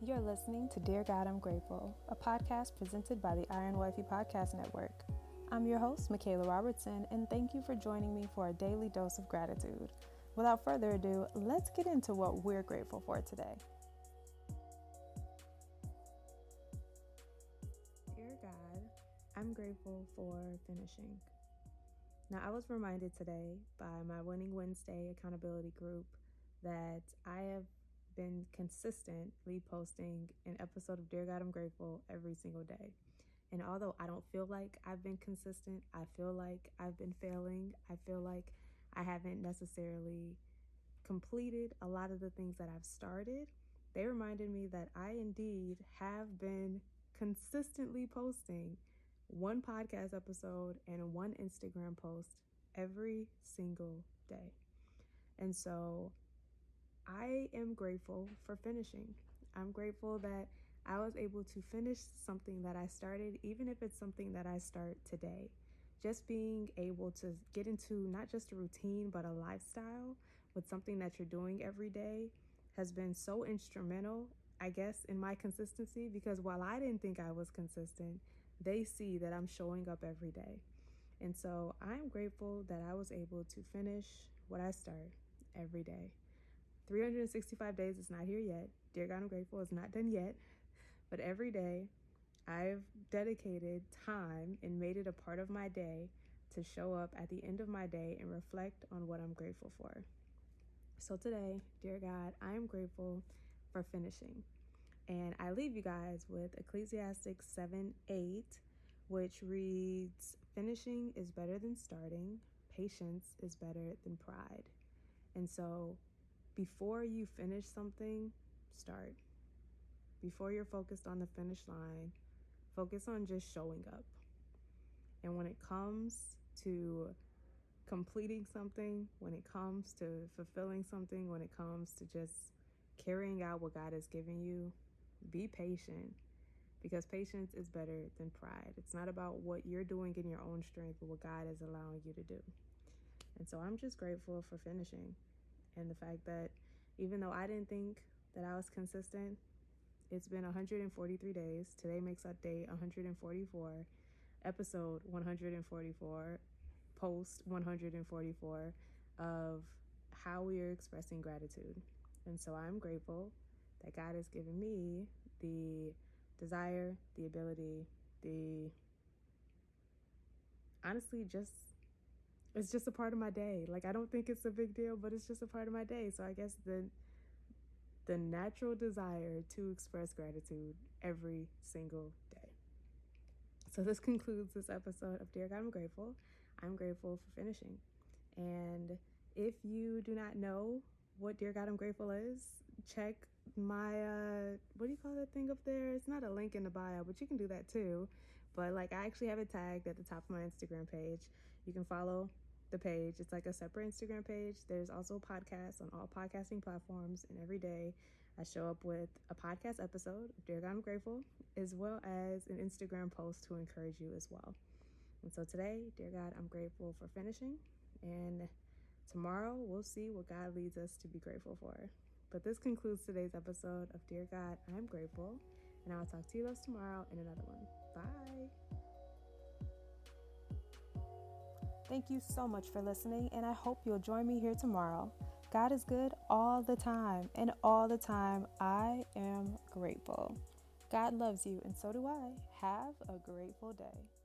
You're listening to Dear God, I'm Grateful, a podcast presented by the Iron Wifey Podcast Network. I'm your host, Michaela Robertson, and thank you for joining me for a daily dose of gratitude. Without further ado, let's get into what we're grateful for today. Dear God, I'm grateful for finishing. Now, I was reminded today by my Winning Wednesday accountability group that I have been consistently posting an episode of Dear God, I'm Grateful every single day. And although I don't feel like I've been consistent, I feel like I've been failing. I feel like I haven't necessarily completed a lot of the things that I've started. They reminded me that I indeed have been consistently posting one podcast episode and one Instagram post every single day. And so I am grateful for finishing. I'm grateful that I was able to finish something that I started, even if it's something that I start today. Just being able to get into not just a routine, but a lifestyle with something that you're doing every day has been so instrumental, I guess, in my consistency because while I didn't think I was consistent, they see that I'm showing up every day. And so I'm grateful that I was able to finish what I start every day. 365 days is not here yet. Dear God, I'm grateful it's not done yet. But every day, I've dedicated time and made it a part of my day to show up at the end of my day and reflect on what I'm grateful for. So today, dear God, I am grateful for finishing. And I leave you guys with Ecclesiastes 7 8, which reads Finishing is better than starting, patience is better than pride. And so before you finish something, start. Before you're focused on the finish line, focus on just showing up. And when it comes to completing something, when it comes to fulfilling something, when it comes to just carrying out what God has given you, be patient because patience is better than pride. It's not about what you're doing in your own strength, but what God is allowing you to do. And so I'm just grateful for finishing and the fact that even though I didn't think that I was consistent, it's been 143 days. Today makes that day 144, episode 144, post 144 of how we are expressing gratitude. And so I'm grateful that God has given me the desire, the ability, the honestly just it's just a part of my day. Like I don't think it's a big deal, but it's just a part of my day. So I guess the the natural desire to express gratitude every single day. So this concludes this episode of Dear God, I'm grateful. I'm grateful for finishing. And if you do not know what Dear God, I'm grateful is, check my uh what do you call that thing up there? It's not a link in the bio, but you can do that too. But like I actually have it tagged at the top of my Instagram page. You can follow the page. It's like a separate Instagram page. There's also a podcast on all podcasting platforms, and every day I show up with a podcast episode Dear God, I'm Grateful, as well as an Instagram post to encourage you as well. And so today, Dear God, I'm grateful for finishing, and tomorrow we'll see what God leads us to be grateful for. But this concludes today's episode of Dear God, I'm Grateful, and I'll talk to you guys tomorrow in another one. Bye. Thank you so much for listening, and I hope you'll join me here tomorrow. God is good all the time, and all the time I am grateful. God loves you, and so do I. Have a grateful day.